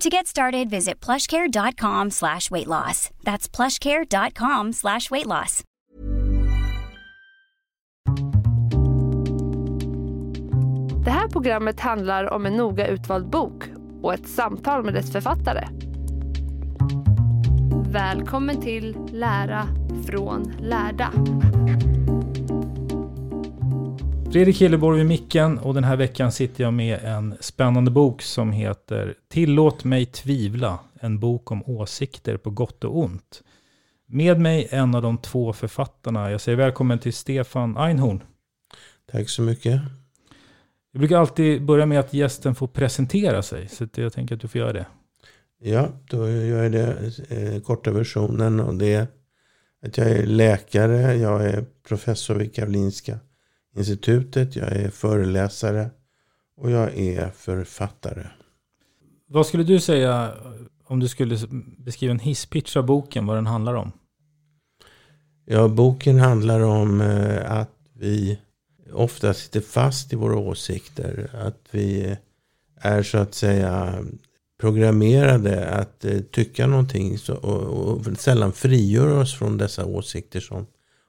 To get started, visit plushcare.com slash weight loss. That's plushcare.com slash weight loss. Det här programmet handlar om en noga utvald bok och ett samtal med dess författare. Välkommen till Lära från lärda. Fredrik Hilleborg vid micken och den här veckan sitter jag med en spännande bok som heter Tillåt mig tvivla, en bok om åsikter på gott och ont. Med mig en av de två författarna. Jag säger välkommen till Stefan Einhorn. Tack så mycket. Jag brukar alltid börja med att gästen får presentera sig, så jag tänker att du får göra det. Ja, då gör jag det eh, korta versionen och det är att jag är läkare, jag är professor vid Karolinska institutet, jag är föreläsare och jag är författare. Vad skulle du säga om du skulle beskriva en hisspitch av boken, vad den handlar om? Ja, boken handlar om eh, att vi ofta sitter fast i våra åsikter. Att vi är så att säga programmerade att eh, tycka någonting och sällan frigör oss från dessa åsikter som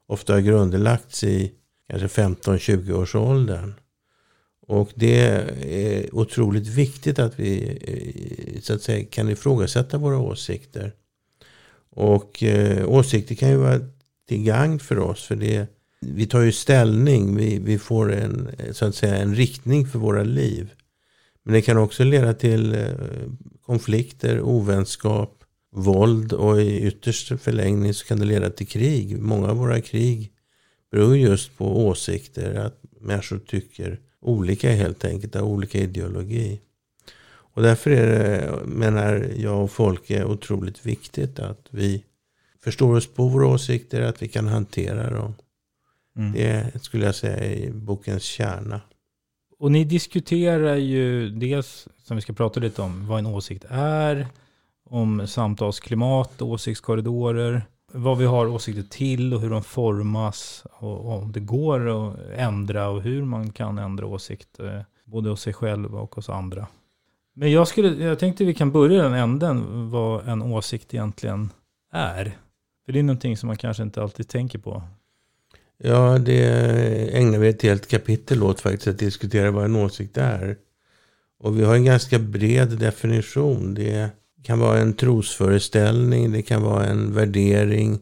ofta har grundlagts i kanske 15-20 års åldern. Och det är otroligt viktigt att vi eh, så att säga, kan ifrågasätta våra åsikter. Och eh, åsikter kan ju vara till gagn för oss. För det, vi tar ju ställning, vi, vi får en, så att säga, en riktning för våra liv. Men det kan också leda till eh, konflikter, ovänskap, våld och i yttersta förlängning så kan det leda till krig. Många av våra krig beror just på åsikter, att människor tycker olika helt enkelt, har olika ideologi. Och därför är det, menar jag och Folke, otroligt viktigt att vi förstår oss på våra åsikter, att vi kan hantera dem. Mm. Det skulle jag säga är bokens kärna. Och ni diskuterar ju dels, som vi ska prata lite om, vad en åsikt är, om samtalsklimat, åsiktskorridorer, vad vi har åsikter till och hur de formas och om det går att ändra och hur man kan ändra åsikter, eh, både hos sig själv och hos andra. Men jag, skulle, jag tänkte vi kan börja den änden, vad en åsikt egentligen är. För det är någonting som man kanske inte alltid tänker på. Ja, det ägnar vi ett helt kapitel åt faktiskt, att diskutera vad en åsikt är. Och vi har en ganska bred definition. Det kan vara en trosföreställning, det kan vara en värdering,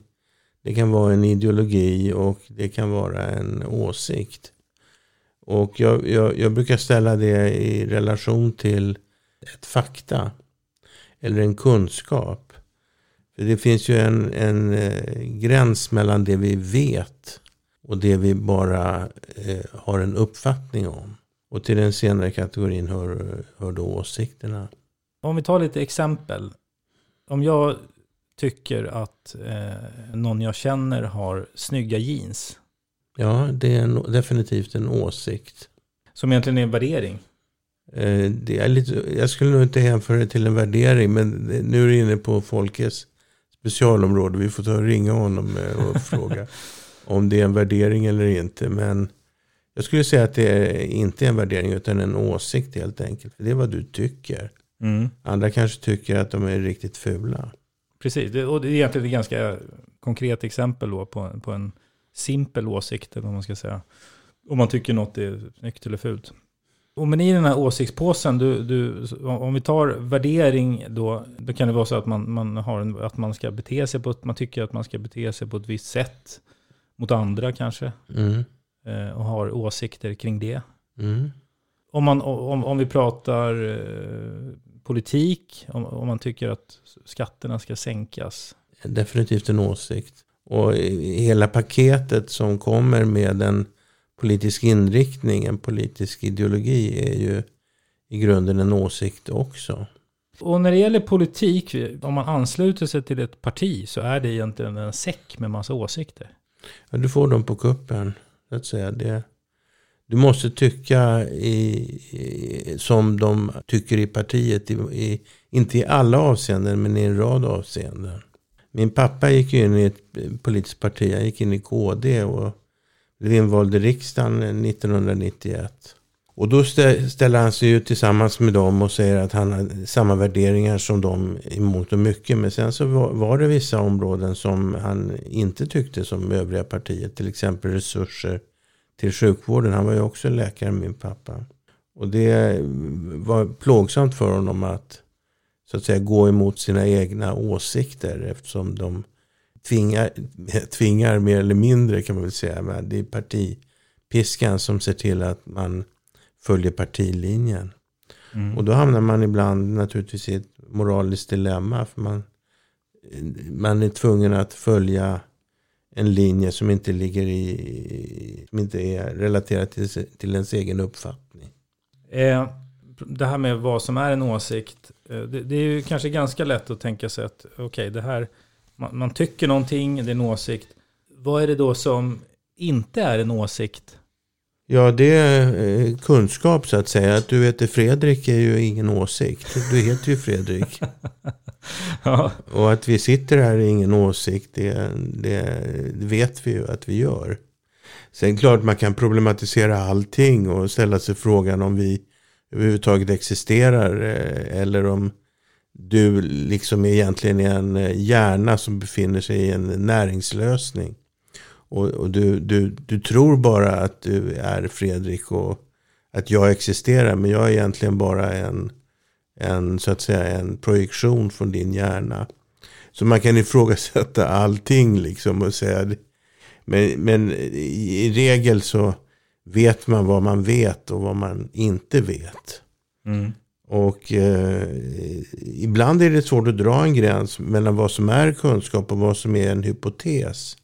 det kan vara en ideologi och det kan vara en åsikt. Och jag, jag, jag brukar ställa det i relation till ett fakta eller en kunskap. För det finns ju en, en eh, gräns mellan det vi vet och det vi bara eh, har en uppfattning om. Och till den senare kategorin hör, hör då åsikterna. Om vi tar lite exempel. Om jag tycker att eh, någon jag känner har snygga jeans. Ja, det är en, definitivt en åsikt. Som egentligen är en värdering. Eh, det är lite, jag skulle nog inte hänföra det till en värdering, men nu är du inne på Folkes specialområde. Vi får ta och ringa honom eh, och fråga om det är en värdering eller inte. Men jag skulle säga att det är inte en värdering utan en åsikt helt enkelt. För det är vad du tycker. Mm. Andra kanske tycker att de är riktigt fula. Precis, och det är egentligen ett ganska konkret exempel då på, på en simpel åsikt, eller vad man ska säga. Om man tycker något är snyggt eller fult. Och men i den här åsiktspåsen, du, du, om vi tar värdering då, då kan det vara så att man, man, har en, att man ska bete sig på ett, man tycker att man ska bete sig på ett visst sätt mot andra kanske. Mm. Eh, och har åsikter kring det. Mm. Om, man, om, om vi pratar eh, politik, om, om man tycker att skatterna ska sänkas. Definitivt en åsikt. Och hela paketet som kommer med en politisk inriktning, en politisk ideologi är ju i grunden en åsikt också. Och när det gäller politik, om man ansluter sig till ett parti så är det egentligen en säck med massa åsikter. Ja, du får dem på kuppen. Så att säga. Det, du måste tycka i, i, som de tycker i partiet. I, i, inte i alla avseenden men i en rad avseenden. Min pappa gick ju in i ett politiskt parti. Han gick in i KD och blev invald i riksdagen 1991. Och då ställer han sig ju tillsammans med dem och säger att han har samma värderingar som dem i mångt och mycket. Men sen så var det vissa områden som han inte tyckte som övriga partiet. Till exempel resurser till sjukvården. Han var ju också läkare, min pappa. Och det var plågsamt för honom att så att säga gå emot sina egna åsikter eftersom de tvingar, tvingar mer eller mindre kan man väl säga. Men det är partipiskan som ser till att man följer partilinjen. Och då hamnar man ibland naturligtvis i ett moraliskt dilemma. För man, man är tvungen att följa en linje som inte ligger i, som inte är relaterad till, till ens egen uppfattning. Eh, det här med vad som är en åsikt, eh, det, det är ju kanske ganska lätt att tänka sig att okej, det här, man, man tycker någonting, det är en åsikt. Vad är det då som inte är en åsikt? Ja, det är eh, kunskap så att säga. Att du heter Fredrik är ju ingen åsikt. Du heter ju Fredrik. Ja. Och att vi sitter här är ingen åsikt. Det, det, vet vi ju att vi gör. Sen klart man kan problematisera allting och ställa sig frågan om vi överhuvudtaget existerar. eh, Eller om du liksom egentligen är en eh, hjärna som befinner sig i en näringslösning. Och, och du, du, du tror bara att du är Fredrik och att jag existerar. Men jag är egentligen bara en, en, så att säga, en projektion från din hjärna. Så man kan ifrågasätta allting liksom och säga. Men, men i, regel så vet man vad man vet och vad man inte vet. Mm. Och eh, ibland är det svårt att dra en gräns mellan vad som är kunskap och vad som är en hypotes.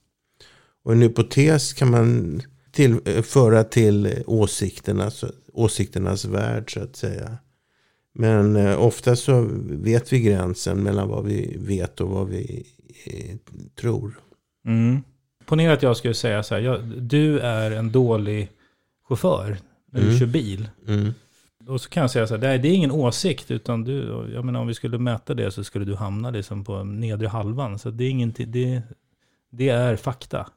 Och en hypotes kan man till, föra till åsikternas, åsikternas värld så att säga. Men eh, ofta så vet vi gränsen mellan vad vi vet och vad vi eh, tror. Mm. Ponera att jag skulle säga så här, jag, du är en dålig chaufför när du Mm. kör bil. Mm. Och så kan jag säga så här, nej, det är ingen åsikt, utan du, jag menar om vi skulle mäta det så skulle du hamna liksom på nedre halvan. Så det är, ingenting, det, det är fakta.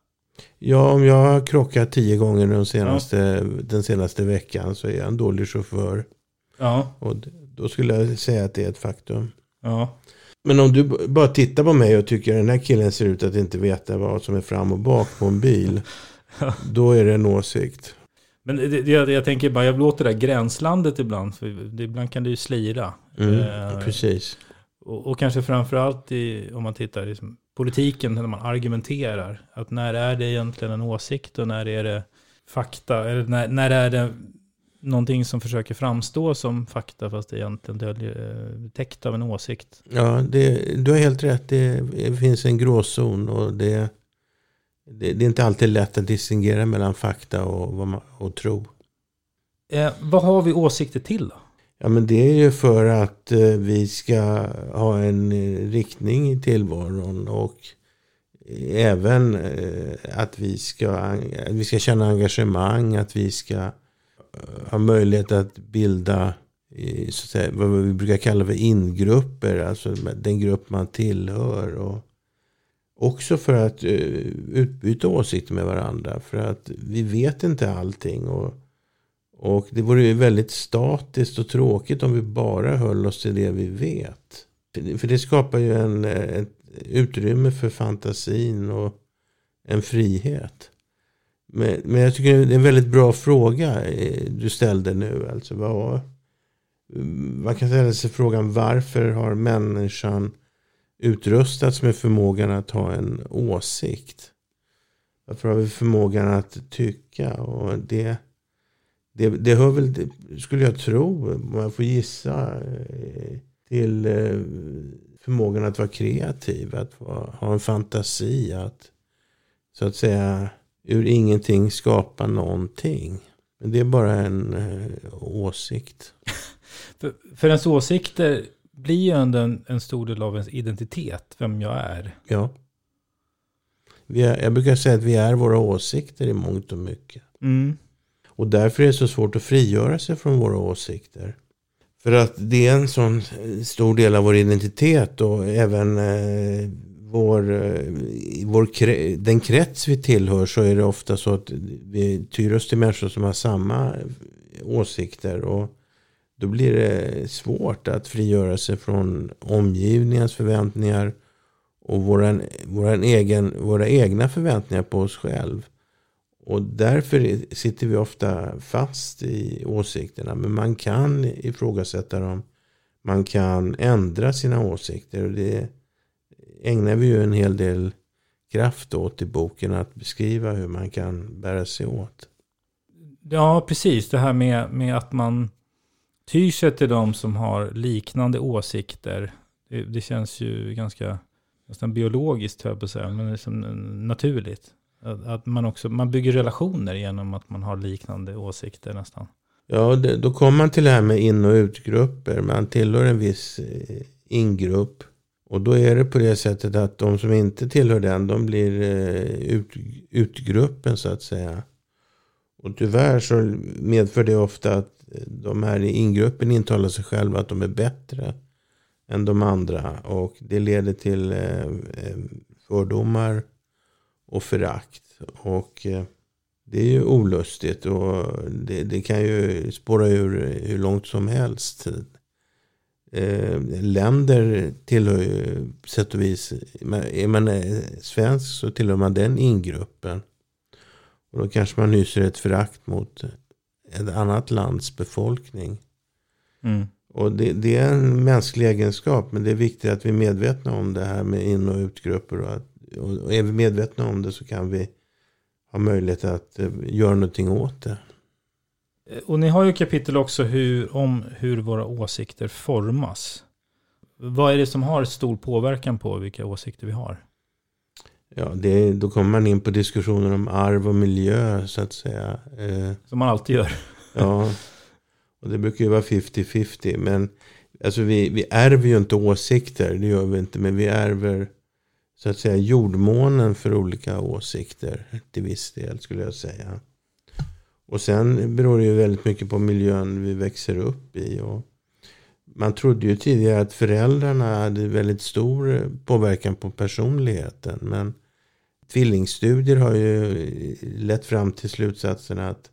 Ja, om jag har krockat tio gånger den senaste, den senaste veckan så är jag en dålig chaufför. Ja, Och då skulle jag säga att det är ett faktum. ja. Men om du bara tittar på mig och tycker att den här killen ser ut att inte veta vad som är fram och bak på en bil. då är det en åsikt. Men det, det, jag, jag tänker bara, jag låter det där gränslandet ibland, för det, ibland kan det ju slira. Mm, Eh, precis. Och, och kanske framförallt i, om man tittar i politiken, när man argumenterar. Att när är det egentligen en åsikt och när är det fakta? Eller när, när är det någonting som försöker framstå som fakta fast det egentligen döljer, eh, täckt av en åsikt? Ja, det, du har helt rätt. Det, det finns en gråzon och det, det, det är inte alltid lätt att distingera mellan fakta och, och tro. Eh, vad har vi åsikter till då? Ja, men det är ju för att eh, vi ska ha en eh, riktning i tillvaron och även eh, att vi ska, att vi ska känna engagemang, att vi ska eh, ha möjlighet att bilda eh, så att säga, vad vi brukar kalla för ingrupper, alltså den grupp man tillhör. Och Också för att eh, utbyta åsikter med varandra. För att vi vet inte allting. Och, och det vore ju väldigt statiskt och tråkigt om vi bara höll oss till det vi vet. För det skapar ju en, ett utrymme för fantasin och en frihet. Men, men jag tycker det är en väldigt bra fråga eh, du ställde nu. Alltså vad, man kan ställa sig frågan varför har människan utrustats med förmågan att ha en åsikt? Varför har vi förmågan att tycka? Och det, det, det hör väl, skulle jag tro, om jag får gissa, eh, till eh, förmågan att vara kreativ, att ha en fantasi, att så att säga ur ingenting skapa någonting. Men det är bara en eh, åsikt. för, för ens åsikter blir ju ändå en, en stor del av ens identitet, vem jag är. Ja. Vi är, jag brukar säga att vi är våra åsikter i mångt och mycket. Mm. Och därför är det så svårt att frigöra sig från våra åsikter. För att det är en sån eh, stor del av vår identitet och även eh, vår, eh, vår, den krets vi tillhör så är det ofta så att vi tyr oss till människor som har samma eh, åsikter. Och då blir det svårt att frigöra sig från omgivningens förväntningar och våran, våran egen, våra egna förväntningar på oss själv. Och därför sitter vi ofta fast i åsikterna. Men man kan ifrågasätta dem. Man kan ändra sina åsikter. Och det ägnar vi ju en hel del kraft åt i boken. Att beskriva hur man kan bära sig åt. Ja, precis. Det här med, med att man tyr sig till de som har liknande åsikter. Det, det känns ju ganska nästan biologiskt, höll jag på att säga, men liksom naturligt. Att, att, man också man bygger relationer genom att man har liknande åsikter nästan. Ja, det, då kommer man till det här med in och utgrupper. Man tillhör en viss eh, ingrupp. Och då är det på det sättet att de som inte tillhör den, de blir eh, ut, utgruppen så att säga. Och tyvärr så medför det ofta att de här i ingruppen intalar sig själva att de är bättre än de andra. Och det leder till eh, eh fördomar och förakt. Och det är ju olustigt och det, det kan ju spåra ur hur långt som helst eh, länder tillhör ju sätt och vis, är man eh, svensk så tillhör man den ingruppen. Och då kanske man hyser ett förakt mot ett annat lands befolkning. Mm. Och det, det, är en mänsklig egenskap, men det är viktigt att vi är medvetna om det här med in och utgrupper. Och, att, och är vi medvetna om det så kan vi ha möjlighet att eh, göra någonting åt det. Eh, och ni har ju kapitel också hur, om hur våra åsikter formas. Vad är det som har stor påverkan på vilka åsikter vi har? Ja, det, då kommer man in på diskussioner om arv och miljö så att säga. Eh, som man alltid gör. ja, och det brukar ju vara 50-50. Men alltså vi, vi ärver ju inte åsikter, det gör vi inte. Men vi ärver så att säga jordmånen för olika åsikter till viss del skulle jag säga. Och sen beror det ju väldigt mycket på miljön vi växer upp i. Och man trodde ju tidigare att föräldrarna hade väldigt stor påverkan på personligheten. Men tvillingstudier har ju lett fram till slutsatsen att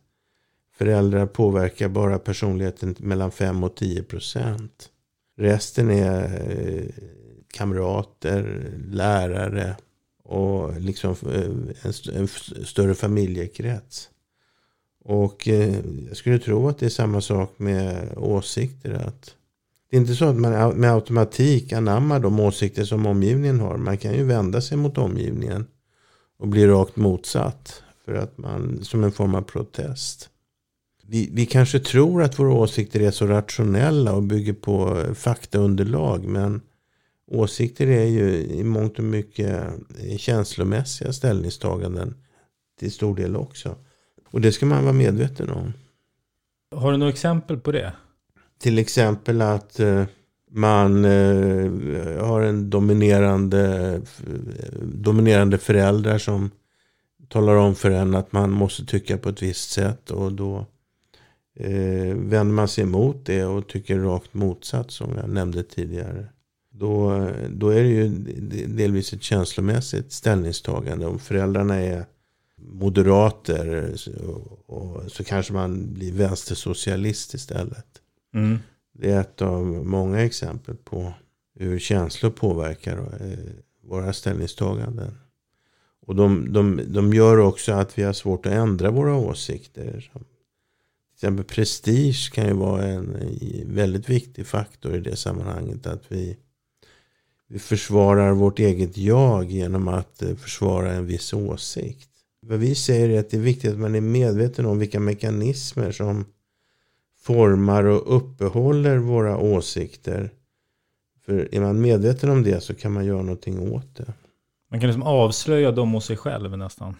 föräldrar påverkar bara personligheten mellan 5 och 10 procent. Resten är eh, kamrater, lärare och liksom eh, en, större familjekrets. Och eh, jag skulle tro att det är samma sak med åsikter. Att det är inte så att man med automatik anammar de åsikter som omgivningen har. Man kan ju vända sig mot omgivningen och bli rakt motsatt. För att man, som en form av protest. Vi, vi kanske tror att våra åsikter är så rationella och bygger på faktaunderlag. Men åsikter är ju i mångt och mycket känslomässiga ställningstaganden till stor del också. Och det ska man vara medveten om. Har du några exempel på det? Till exempel att eh, man eh, har en dominerande, dominerande föräldrar som talar om för en att man måste tycka på ett visst sätt. Och då eh, vänder man sig emot det och tycker rakt motsatt som jag nämnde tidigare. Då, då är det ju delvis ett känslomässigt ställningstagande. Om föräldrarna är moderater och, så kanske man blir vänstersocialist istället. Mm. Det är ett av många exempel på hur känslor påverkar eh, våra ställningstaganden. Och de, de, de gör också att vi har svårt att ändra våra åsikter. Till exempel prestige kan ju vara en väldigt viktig faktor i det sammanhanget. Att vi, vi försvarar vårt eget jag genom att eh, försvara en viss åsikt. Vad vi säger är att det är viktigt att man är medveten om vilka mekanismer som formar och uppehåller våra åsikter. För är man medveten om det så kan man göra någonting åt det. Man kan liksom avslöja dem hos sig själv nästan.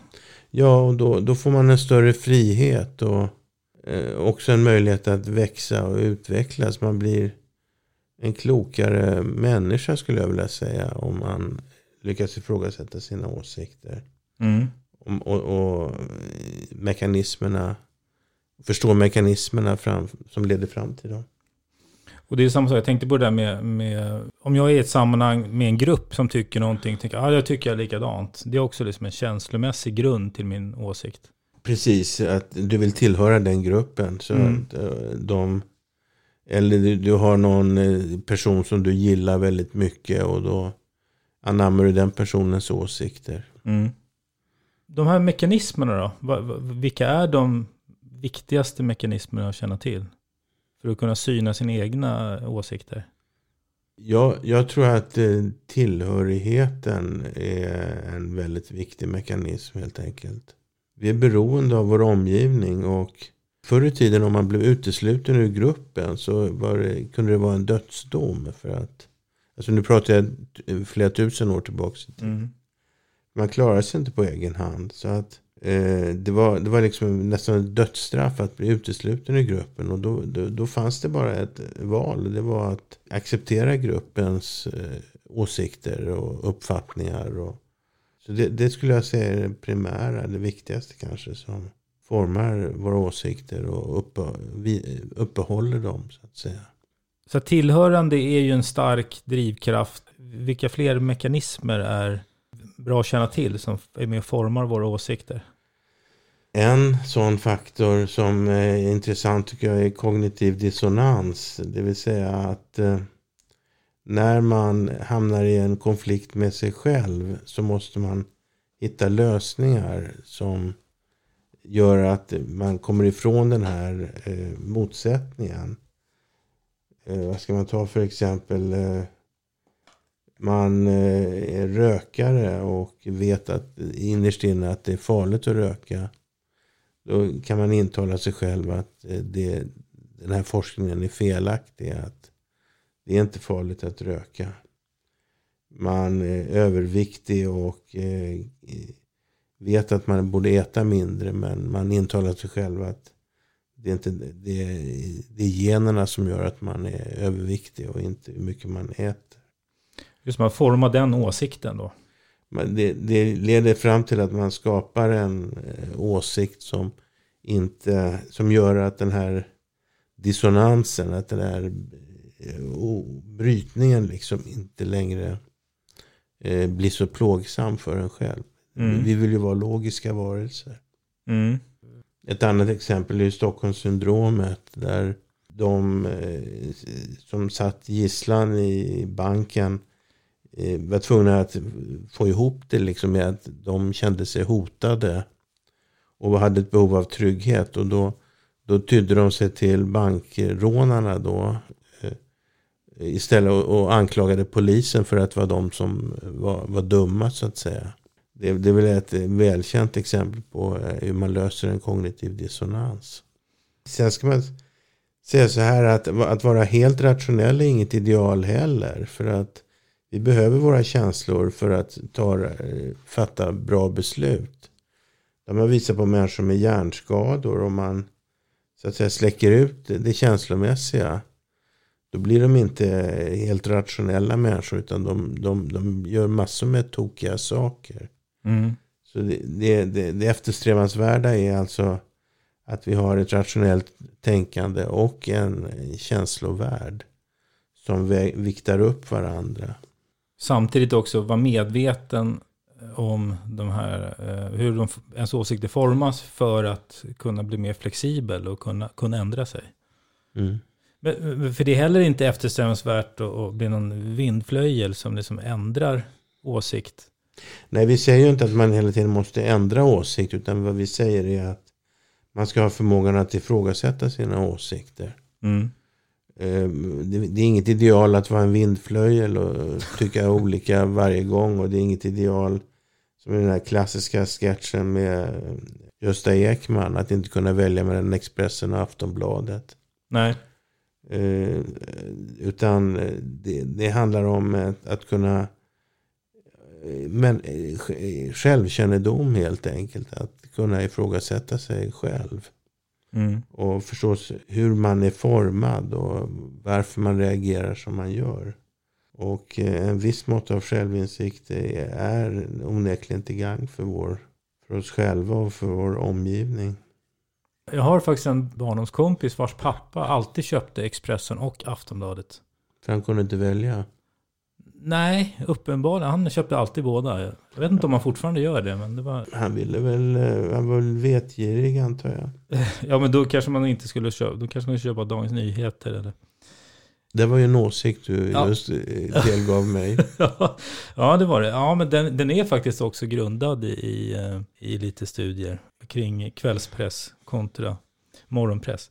Ja, och då, då får man en större frihet och eh, också en möjlighet att växa och utvecklas. Man blir en klokare människa skulle jag vilja säga. Om man lyckas ifrågasätta sina åsikter. Mm. Och, och, och, mekanismerna. Förstå mekanismerna fram, som leder fram till dem. Och det är samma sak, jag tänkte på det där med, med, om jag är i ett sammanhang med en grupp som tycker någonting, tänker ja, jag tycker jag likadant. Det är också liksom en känslomässig grund till min åsikt. Precis, att du vill tillhöra den gruppen. Så mm. att eh, de, eller du, du, har någon eh, person som du gillar väldigt mycket och då anammar du den personens åsikter. Mm. De här mekanismerna då? Vilka är de viktigaste mekanismerna att känna till? För att kunna syna sina egna åsikter? Ja, jag tror att eh, tillhörigheten är en väldigt viktig mekanism helt enkelt. Vi är beroende av vår omgivning och förr i tiden om man blev utesluten ur gruppen så det, kunde det vara en dödsdom. För att, alltså nu pratar jag flera tusen år tillbaka. Mm. Man klarar sig inte på egen hand. Så att Eh, det, var, det var liksom nästan ett dödsstraff att bli utesluten ur gruppen. Och då, då, då fanns det bara ett val. Det var att acceptera gruppens eh, åsikter och uppfattningar. Och, så det, det, skulle jag säga är det primära, det viktigaste kanske. Som formar våra åsikter och uppe, vi, uppehåller dem så att säga. Så tillhörande är ju en stark drivkraft. Vilka fler mekanismer är bra att känna till som är med och formar våra åsikter? En sån faktor som är intressant tycker jag är kognitiv dissonans. Det vill säga att eh, när man hamnar i en konflikt med sig själv så måste man hitta lösningar som gör att man kommer ifrån den här eh, motsättningen. Eh, vad ska man ta för exempel? Eh, man eh, är rökare och vet att innerst inne att det är farligt att röka. Då kan man intala sig själv att eh, det, den här forskningen är felaktig. Att det är inte farligt att röka. Man är överviktig och eh, vet att man borde äta mindre. Men man intalar sig själv att det är, inte, det, är, det är generna som gör att man är överviktig och inte hur mycket man äter. Just man formar den åsikten då? det, det, leder fram till att man skapar en eh, åsikt som inte som gör att den här dissonansen, att den här eh, brytningen liksom inte längre eh, blir så plågsam för en själv. Mm. Vi vill ju vara logiska varelser. Mm. Ett annat exempel är Stockholmssyndromet. Där de som satt gisslan i banken Eh, var tvungna att få ihop det liksom med att de kände sig hotade. Och hade ett behov av trygghet. Och då, då tydde de sig till bankrånarna då. Eh, istället och anklagade polisen för att vara de som var, var dumma så att säga. Det, det är väl ett välkänt exempel på eh, hur man löser en kognitiv dissonans. Sen ska man säga så här att, att vara helt rationell är inget ideal heller. För att vi behöver våra känslor för att ta, eh, fatta bra beslut. De har visat på människor med hjärnskador. Om man så att säga släcker ut det känslomässiga. Då blir de inte eh, helt rationella människor. Utan de, de, de gör massor med tokiga saker. Mm. Så det, det, det, det eftersträvansvärda är alltså att vi har ett rationellt tänkande och en känslovärld som viktar upp varandra. Samtidigt också vara medveten om de här, eh, hur de, ens åsikter formas för att kunna bli mer flexibel och kunna, kunna ändra sig. Mm. Men, för det är heller inte eftersträvansvärt att, att bli någon vindflöjel som liksom ändrar åsikt. Nej, vi säger ju inte att man hela tiden måste ändra åsikt. Utan vad vi säger är att man ska ha förmågan att ifrågasätta sina åsikter. Mm. Eh, Det är inget ideal att vara en vindflöjel och tycka olika varje gång. Och det är inget ideal som i den här klassiska sketchen med Gösta Ekman. Att inte kunna välja mellan Expressen och Aftonbladet. Nej, Eh, utan det, det handlar om att, kunna men, eh, sj- självkännedom helt enkelt. Att kunna ifrågasätta sig själv. mm. Och förstås hur man är formad och varför man reagerar som man gör. Och eh, en viss mått av självinsikt är- onekligen till gagn för, vår, för oss själva och för vår omgivning. jag har faktiskt en barndomskompis vars pappa alltid köpte Expressen och Aftonbladet. För han kunde inte välja. Nej, uppenbarligen. Han köpte alltid båda. Jag vet inte om han fortfarande gör det, men det var... Han ville väl, eh, han var väl vetgirig antar jag. Ja, men då kanske man inte skulle köpa, då kanske man skulle köpa Dagens Nyheter eller... Det var ju en åsikt du Ja. just eh, delgav mig. ja, det var det. Ja, men den, den är faktiskt också grundad i, i, eh, i lite studier kring kvällspress kontra morgonpress.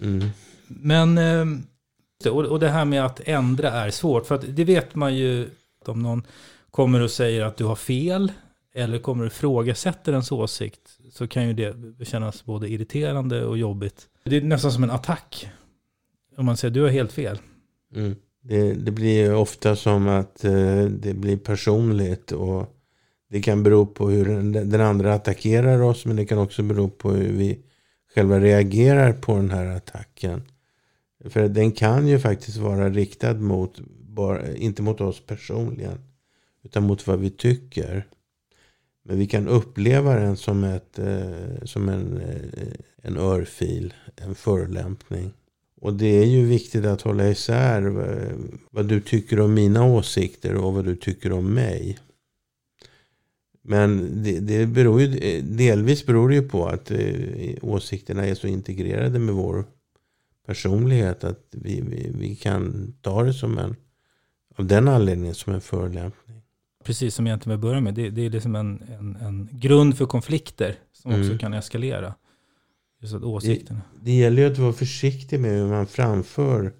Mm. Men, ehm, och, och det här med att ändra är svårt. För att det vet man ju om någon kommer och säger att du har fel eller kommer och ifrågasätter ens åsikt så kan ju det kännas både irriterande och jobbigt. Det är nästan som en attack. Om man säger du har helt fel. Mm. Det, det blir ofta som att eh, det blir personligt och det kan bero på hur den, den andra attackerar oss men det kan också bero på hur vi själva reagerar på den här attacken. För den kan ju faktiskt vara riktad mot, bara, inte mot oss personligen, utan mot vad vi tycker. Men vi kan uppleva den som, ett, eh, som en, eh, en örfil, en förolämpning. Och det är ju viktigt att hålla isär eh, vad du tycker om mina åsikter och vad du tycker om mig. Men det, det beror ju, delvis beror det ju på att eh, åsikterna är så integrerade med vår personlighet att vi, vi, vi kan ta det som en, av den anledningen som en förolämpning. Precis som egentligen vi börjar med. Det, det är liksom en, en, en grund för konflikter som också Mm. kan eskalera. Just att åsikterna. Det gäller ju att vara försiktig med hur man framför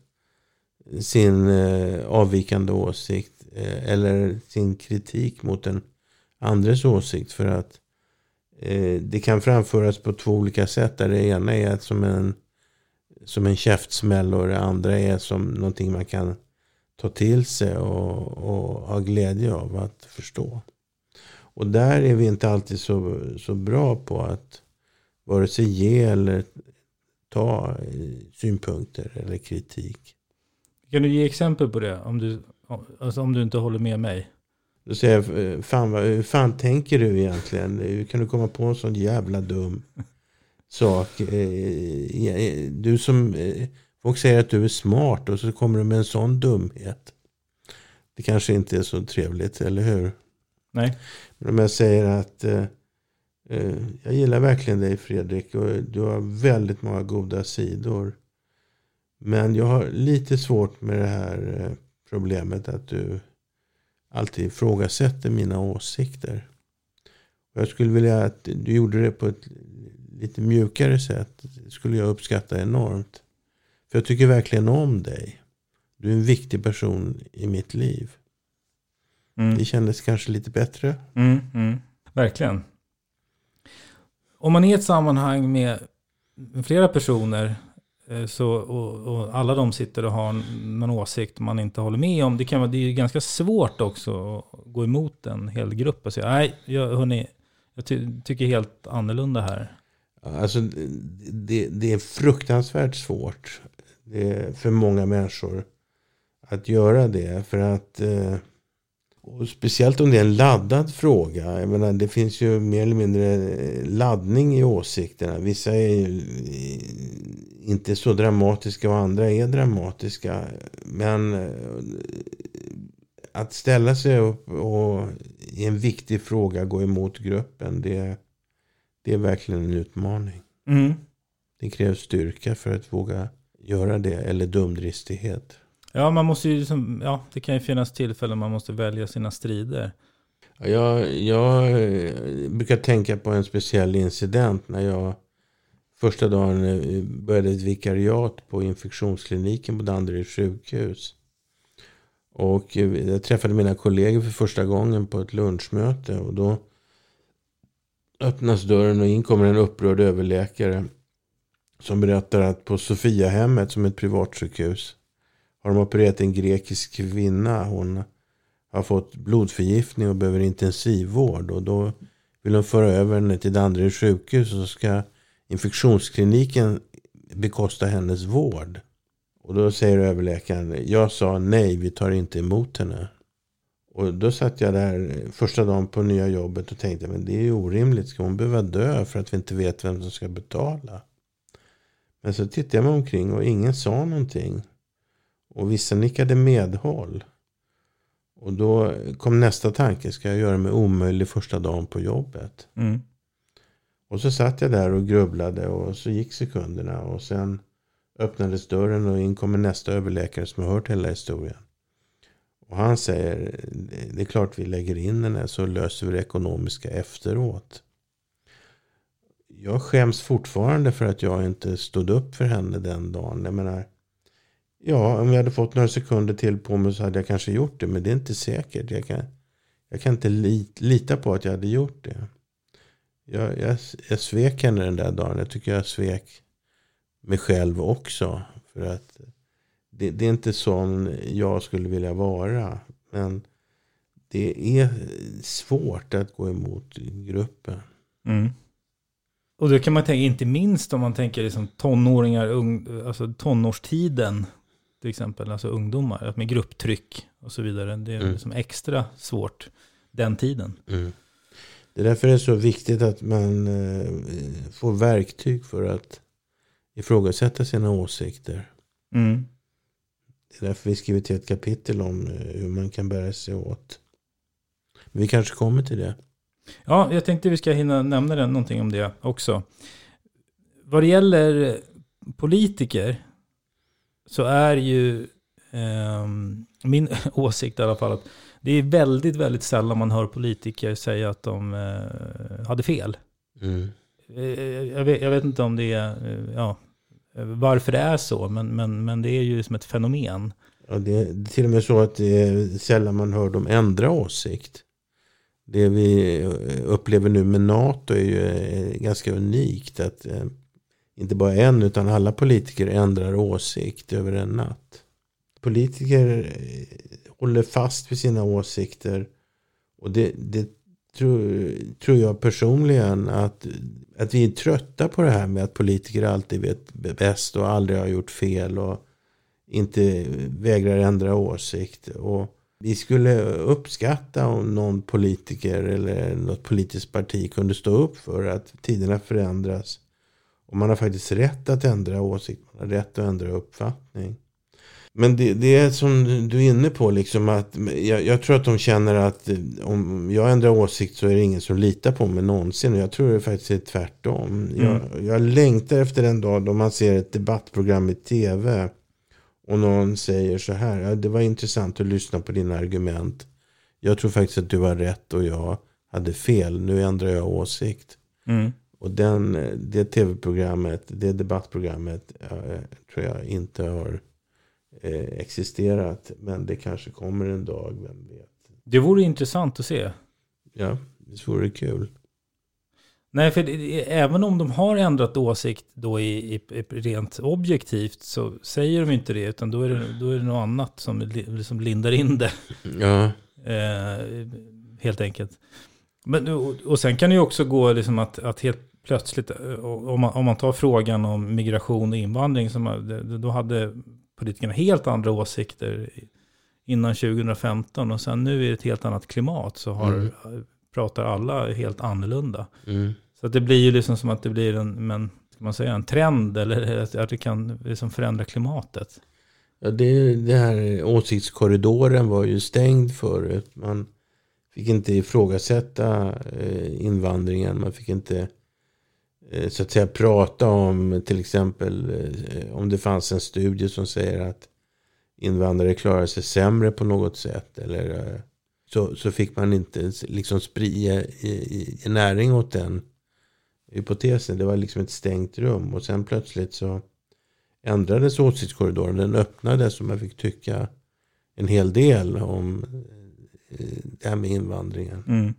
sin eh, avvikande åsikt eh, eller sin kritik mot en andres åsikt. För att eh, det kan framföras på två olika sätt. Där det ena är som en, som en käftsmäll och det andra är som någonting man kan ta till sig och, och ha glädje av att förstå. Och där är vi inte alltid så, så bra på att vare sig ge eller ta eh, synpunkter eller kritik. Kan du ge exempel på det? Om du, alltså om du inte håller med mig. Då säger jag, fan, vad, hur fan tänker du egentligen? Hur kan du komma på en sån jävla dum sak. Eh, du som, eh, folk säger att du är smart och så kommer du med en sån dumhet. Det kanske inte är så trevligt, eller hur? Nej. Men om jag säger att eh, jag gillar verkligen dig Fredrik och du har väldigt många goda sidor. Men jag har lite svårt med det här problemet att du alltid ifrågasätter mina åsikter. Jag skulle vilja att du gjorde det på ett lite mjukare sätt. Det skulle jag uppskatta enormt. För jag tycker verkligen om dig. Du är en viktig person i mitt liv. Mm. Det kändes kanske lite bättre. Mm, mm. Verkligen. Om man är i ett sammanhang med flera personer Eh, så, och, och, alla de sitter och har någon åsikt man inte håller med om. Det, kan vara, det är ganska svårt också att gå emot en hel grupp och säga nej, jag, hörni, jag ty tycker helt annorlunda här. Alltså, det, det är fruktansvärt svårt det för många människor att göra det. För att eh, och speciellt om det är en laddad fråga. Jag menar, det finns ju mer eller mindre laddning i åsikterna. Vissa är ju inte så dramatiska och andra är dramatiska. Men eh, att ställa sig upp och i en viktig fråga gå emot gruppen. Det, det är verkligen en utmaning. Mm. Det krävs styrka för att våga göra det. Eller dumdristighet. Ja, man måste ju, ja, det kan ju finnas tillfällen man måste välja sina strider. Jag, jag eh, brukar tänka på en speciell incident när jag första dagen eh, började ett vikariat på infektionskliniken på Danderyds sjukhus. Och eh, jag träffade mina kollegor för första gången på ett lunchmöte. Och då öppnas dörren och in kommer en upprörd överläkare. Som berättar att på Sofiahemmet som är ett privatsjukhus har de opererat en grekisk kvinna. Hon har fått blodförgiftning och behöver intensivvård. Och då vill de föra över henne till Danderyds sjukhus. Och så ska infektionskliniken bekosta hennes vård. Och då säger överläkaren, jag sa nej, vi tar inte emot henne. Och då satt jag där första dagen på nya jobbet och tänkte, men det är ju orimligt. Ska hon behöva dö för att vi inte vet vem som ska betala? Men så tittade jag mig omkring och ingen sa någonting. Och vissa nickade medhåll. Och då kom nästa tanke, ska jag göra mig omöjlig första dagen på jobbet? Mm. Och så satt jag där och grubblade och så gick sekunderna. Och sen öppnades dörren och in kommer nästa överläkare som har hört hela historien. Och han säger, det är klart vi lägger in henne så löser vi det ekonomiska efteråt. Jag skäms fortfarande för att jag inte stod upp för henne den dagen. Jag menar, Ja, om jag hade fått några sekunder till på mig så hade jag kanske gjort det. Men det är inte säkert. Jag kan, jag kan inte lita på att jag hade gjort det. Jag, jag, jag svek henne den där dagen. Jag tycker jag svek mig själv också. För att det, det är inte sån jag skulle vilja vara. Men det är svårt att gå emot gruppen. Mm. Och det kan man tänka, inte minst om man tänker liksom tonåringar, ung, alltså tonårstiden till exempel, alltså ungdomar, med grupptryck och så vidare. Det är mm. liksom extra svårt den tiden. Mm. Det är därför det är så viktigt att man eh, får verktyg för att ifrågasätta sina åsikter. Mm. Det är därför vi skriver till ett kapitel om eh, hur man kan bära sig åt. Vi kanske kommer till det. Ja, jag tänkte vi ska hinna nämna någonting om det också. Vad det gäller politiker så är ju eh, min åsikt i alla fall att det är väldigt, väldigt sällan man hör politiker säga att de eh, hade fel. Mm. Eh, jag, vet, jag, vet, inte om det är, eh, ja, varför det är så, men, men, men det är ju som ett fenomen. Ja, det är till och med så att det är sällan man hör dem ändra åsikt. Det vi upplever nu med NATO är ju eh, ganska unikt. Att inte bara en utan alla politiker ändrar åsikt över en natt. Politiker eh, håller fast vid sina åsikter. Och det, det tror, tror jag personligen att, att vi är trötta på det här med att politiker alltid vet bäst och aldrig har gjort fel. Och inte vägrar ändra åsikt. Och vi skulle uppskatta om någon politiker eller något politiskt parti kunde stå upp för att tiderna förändras. Och man har faktiskt rätt att ändra åsikt. Man har rätt att ändra uppfattning. Men det, det är som du är inne på. Liksom att jag, jag, tror att de känner att eh, om jag ändrar åsikt så är det ingen som litar på mig någonsin. Och jag tror det faktiskt är tvärtom. Mm. Jag, jag längtar efter den dag då man ser ett debattprogram i tv. Och någon säger så här. Ja, det var intressant att lyssna på dina argument. Jag tror faktiskt att du har rätt och jag hade fel. Nu ändrar jag åsikt. Mm. Och den, det tv-programmet, det debattprogrammet jag, tror jag inte har eh, existerat. Men det kanske kommer en dag, vem vet. Det vore intressant att se. Ja, det vore kul. Nej, för det, även om de har ändrat åsikt då i, i, i, rent objektivt så säger de inte det, utan då är det, då är det något annat som liksom lindar in det. Ja. Eh, helt enkelt. Men, och, och sen kan det ju också gå liksom att, att helt plötsligt, eh, om man, om man tar frågan om migration och invandring, som, då hade politikerna helt andra åsikter innan 2015 och sen nu är det ett helt annat klimat så har, mm. pratar alla helt annorlunda. Mm. Så det blir ju liksom som att det blir en, men, ska man säga, en trend eller att det kan liksom förändra klimatet. Ja, det, det här åsiktskorridoren var ju stängd förut. Man fick inte ifrågasätta eh, invandringen. Man fick inte Eh, så att säga prata om till exempel eh, om det fanns en studie som säger att invandrare klarar sig sämre på något sätt. Eller eh, så, så fick man inte liksom sprida i, näring åt den hypotesen. Det var liksom ett stängt rum. Och sen plötsligt så ändrades åsiktskorridoren. Den öppnades och man fick tycka en hel del om det här med invandringen. Mm.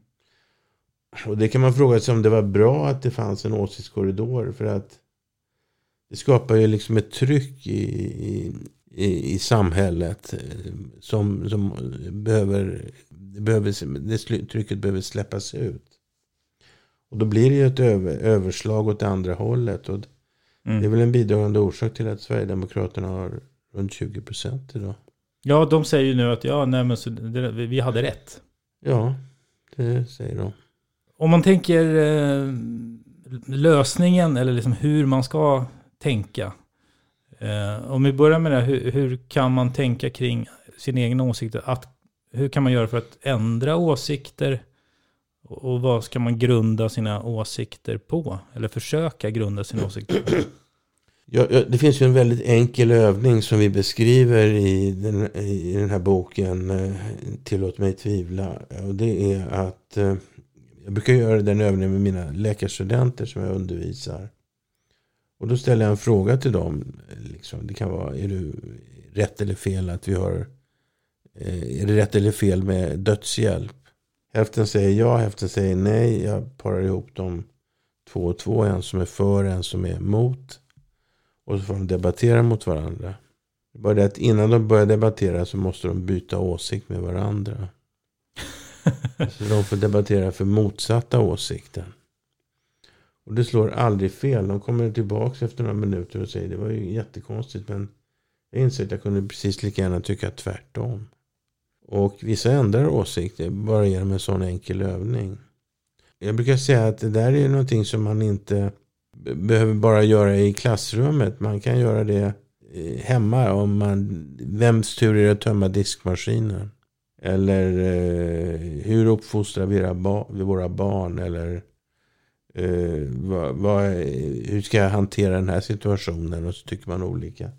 Och det kan man fråga sig om det var bra att det fanns en åsiktskorridor. För att det skapar ju liksom ett tryck i, i, i samhället. Eh, som, som behöver, det, behöver, det trycket behöver släppas ut. Och då blir det ju ett över, överslag åt andra hållet. Och mm. Det är väl en bidragande orsak till att Sverigedemokraterna har runt 20 procent idag. Ja, de säger ju nu att ja, nej, men så, det, vi hade rätt. Ja, det säger de. Om man tänker eh, lösningen eller liksom hur man ska tänka. Eh, om vi börjar med det, hur, hur, kan man tänka kring sin egen åsikt? Att, hur kan man göra för att ändra åsikter? Och vad ska man grunda sina åsikter på? Eller försöka grunda sina åsikter på? Ja, det finns ju en väldigt enkel övning som vi beskriver i den, i den här boken eh, Tillåt mig tvivla. Och det är att eh, jag brukar göra den övningen med mina läkarstudenter som jag undervisar. Och då ställer jag en fråga till dem. Liksom, det kan vara, är det rätt eller fel att vi har, eh, är det rätt eller fel med dödshjälp? Hälften säger ja, hälften säger nej. Jag parar ihop dem två och två. En som är för, en som är emot. Och så får de debattera mot varandra. Bara det att innan de börjar debattera så måste de byta åsikt med varandra så de får debattera för motsatta åsikter. Och det slår aldrig fel. De kommer tillbaka efter några minuter och säger det var ju jättekonstigt. Men jag inser att jag kunde precis lika gärna tycka tvärtom. Och vissa ändrar åsikter bara genom en sån enkel övning. Jag brukar säga att det där är någonting som man inte behöver bara göra i klassrummet. Man kan göra det eh, hemma. om man Vems tur är det att tömma diskmaskinen? Eller eh, hur uppfostrar vi våra barn? Eller eh, vad, vad, hur ska jag hantera den här situationen? Och så tycker man olika.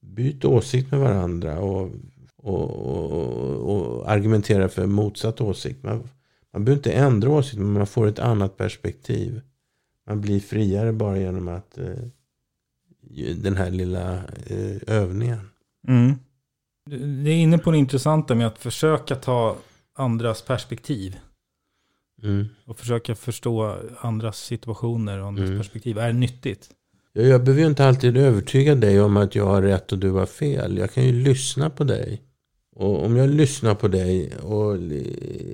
Byt åsikt med varandra. Och och, och, och argumentera för motsatt åsikt. Man, man behöver inte ändra åsikt, men man får ett annat perspektiv. Man blir friare bara genom att eh, den här lilla eh, övningen. Mm. Det är inne på det intressanta med att försöka ta andras perspektiv. Mm. Och försöka förstå andras situationer och andras mm. perspektiv. Är nyttigt? Jag behöver ju inte alltid övertyga dig om att jag har rätt och du har fel. Jag kan ju lyssna på dig. Och om jag lyssnar på dig och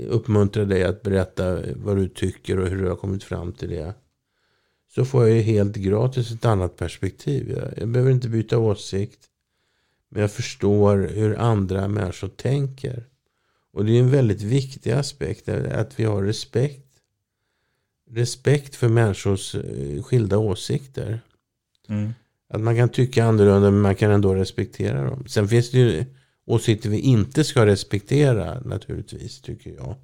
uppmuntrar dig att berätta vad du tycker och hur du har kommit fram till det. Så får jag ju helt gratis ett annat perspektiv. Jag behöver inte byta åsikt. Men jag förstår hur andra människor tänker. Och det är en väldigt viktig aspekt. Att vi har respekt respekt för människors eh, skilda åsikter. Mm. Att man kan tycka annorlunda men man kan ändå respektera dem. Sen finns det ju åsikter vi inte ska respektera naturligtvis tycker jag.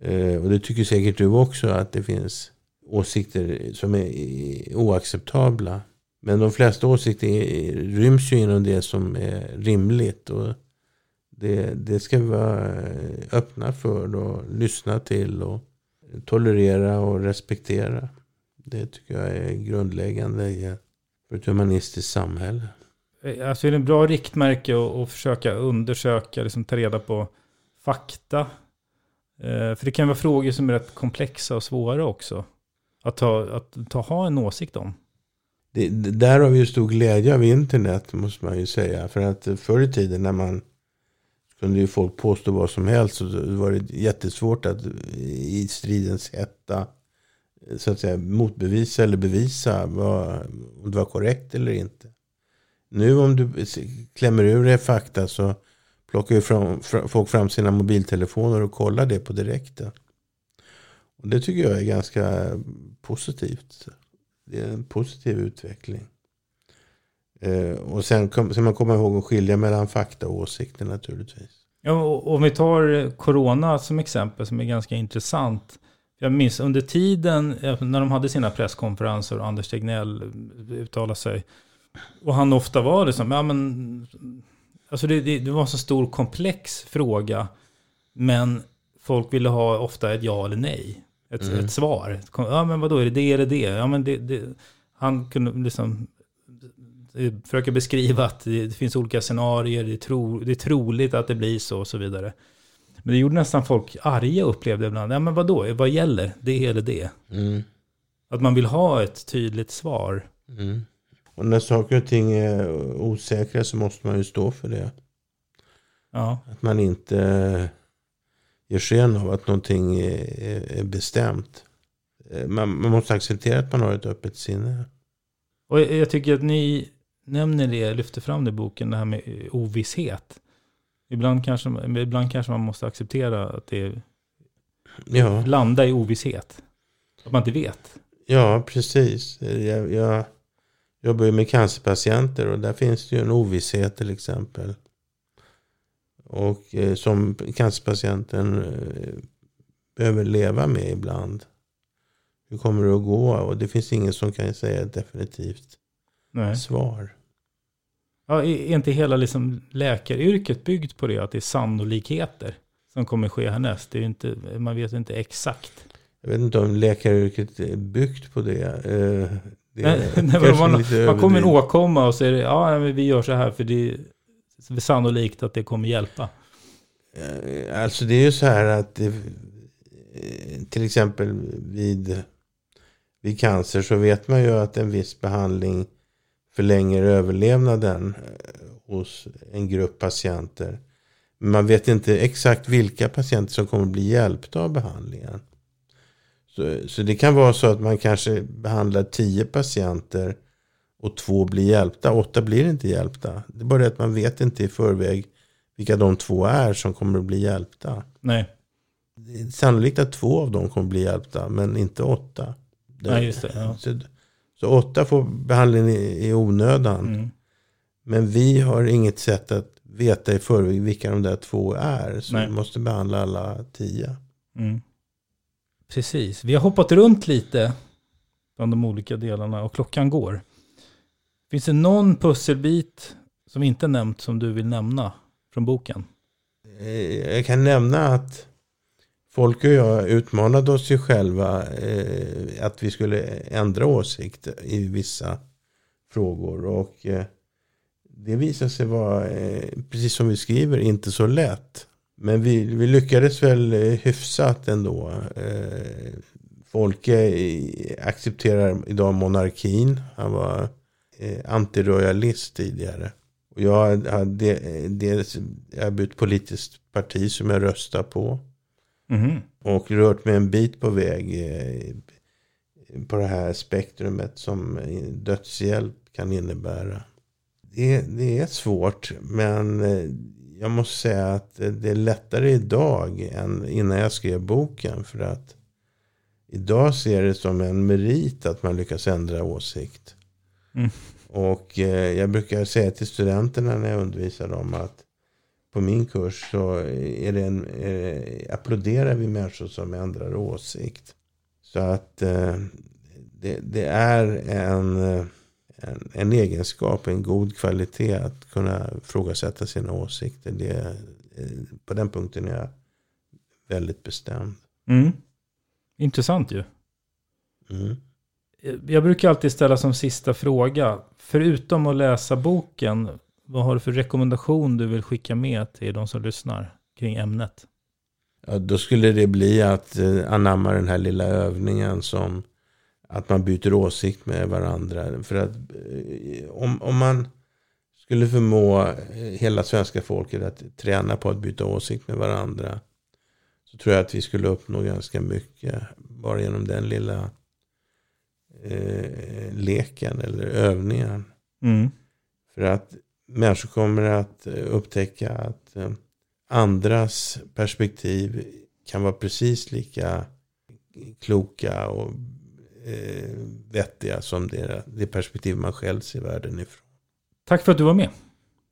Eh, och det tycker säkert du också att det finns åsikter som är oacceptabla. Men de flesta åsikter ryms ju inom det som är rimligt. Och det, det ska vi vara eh, öppna för och lyssna till och tolerera och respektera. Det tycker jag är grundläggande i ett humanistiskt samhälle. Eh, alltså är det en bra riktmärke att, att försöka undersöka, liksom ta reda på fakta? Eh, för det kan vara frågor som är rätt komplexa och svåra också. Att ta, att ta ha en åsikt om. Det, där har vi ju stor glädje av internet måste man ju säga. För att förr i tiden när man kunde ju folk påstå vad som helst. Så var det jättesvårt att i stridens hetta så att säga motbevisa eller bevisa vad, om det var korrekt eller inte. Nu om du klämmer ur dig fakta så plockar ju fram, folk fram sina mobiltelefoner och kollar det på direkten. Och det tycker jag är ganska positivt. Det är en positiv utveckling. Eh, och sen ska man komma ihåg att skilja mellan fakta och åsikter naturligtvis. Ja, om vi tar corona som exempel som är ganska intressant. Jag minns under tiden eh, när de hade sina presskonferenser och Anders Tegnell uttalade sig. Och han ofta var det som, ja men, alltså det, det, det var en så stor komplex fråga. Men folk ville ha ofta ett ja eller nej. Ett, mm. ett svar. Ja men vadå, är det det eller det? Ja men det, det han kunde liksom försöka beskriva att det, finns olika scenarier, det är, tro, det är troligt att det blir så och så vidare. Men det gjorde nästan folk arga upplevde ibland. Ja men vadå, vad gäller? Det eller det? Mm. Att man vill ha ett tydligt svar. Mm. Och när saker och ting är osäkra så måste man ju stå för det. Ja. Att man inte ger sken av att någonting är, är bestämt. Man, man, måste acceptera att man har ett öppet sinne. Och jag, tycker att ni nämner det, lyfter fram det i boken, det här med ovisshet. Ibland kanske, ibland kanske man måste acceptera att det ja. landar i ovisshet. Att man inte vet. Ja, precis. Jag, jag jobbar ju med cancerpatienter och där finns det ju en ovisshet till exempel. Och eh, som cancerpatienten eh, behöver leva med ibland. Hur kommer det att gå? Och det finns ingen som kan säga ett definitivt Nej. svar. Ja, är inte hela liksom läkaryrket byggt på det? Att det är sannolikheter som kommer ske härnäst? Det är inte, man vet inte exakt. Jag vet inte om läkaryrket är byggt på det. Eh, det nej, nej, man, man kommer en åkomma och säger ja, vi gör så här för det sannolikt att det kommer hjälpa. Eh, alltså det är ju så här att det, eh, till exempel vid, vid cancer så vet man ju att en viss behandling förlänger överlevnaden eh, hos en grupp patienter. Men man vet inte exakt vilka patienter som kommer bli hjälpta av behandlingen. Så, så det kan vara så att man kanske behandlar tio patienter och två blir hjälpta. Åtta blir inte hjälpta. Det är bara det att man vet inte i förväg vilka de två är som kommer att bli hjälpta. Nej. Det är sannolikt att två av dem kommer att bli hjälpta, men inte åtta. Nej, just det. Ja. Så, så åtta får behandling i, i onödan. Mm. Men vi har inget sätt att veta i förväg vilka de där två är. Så Nej. vi måste behandla alla tio. Mm. Precis. Vi har hoppat runt lite bland de olika delarna och klockan går. Finns det någon pusselbit som inte nämnt som du vill nämna från boken? Eh, jag kan nämna att folk och jag utmanade oss ju själva eh, att vi skulle ändra åsikt i vissa frågor. Och eh, det visade sig vara, eh, precis som vi skriver, inte så lätt. Men vi, vi lyckades väl eh, hyfsat ändå. Eh, Folke accepterar idag monarkin. Han var eh, antiroyalist tidigare. Och jag hade dels jag ett politiskt parti som jag röstar på. Mhm. Och rört mig en bit på väg eh, på det här spektrumet som dödshjälp kan innebära. Det, det är svårt, men eh, jag måste säga att det är lättare idag än innan jag skrev boken. För att idag ser det som en merit att man lyckas ändra åsikt. Mm. Och eh, jag brukar säga till studenterna när jag undervisar dem att på min kurs så är det en, eh, applåderar vi människor som ändrar åsikt. Så att eh, det, det, är en, en, en, egenskap, en god kvalitet att kunna frågasätta sina åsikter. Det, på den punkten är jag väldigt bestämd. Mm. Intressant ju. Mm. Eh, jag brukar alltid ställa som sista fråga, förutom att läsa boken, vad har du för rekommendation du vill skicka med till de som lyssnar kring ämnet? Ja, då skulle det bli att eh, anamma den här lilla övningen som att man byter åsikt med varandra. För att eh, om, om man skulle förmå hela svenska folket att träna på att byta åsikt med varandra. Så tror jag att vi skulle uppnå ganska mycket. Bara genom den lilla eh, leken eller övningen. Mm. För att människor kommer att upptäcka att eh, andras perspektiv kan vara precis lika kloka och eh, vettiga som det, det perspektiv man själv ser världen ifrån. Tack för att du var med.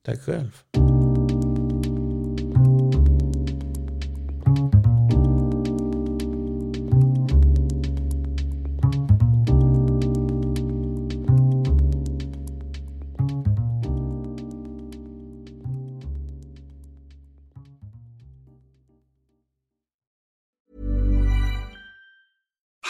Tack själv.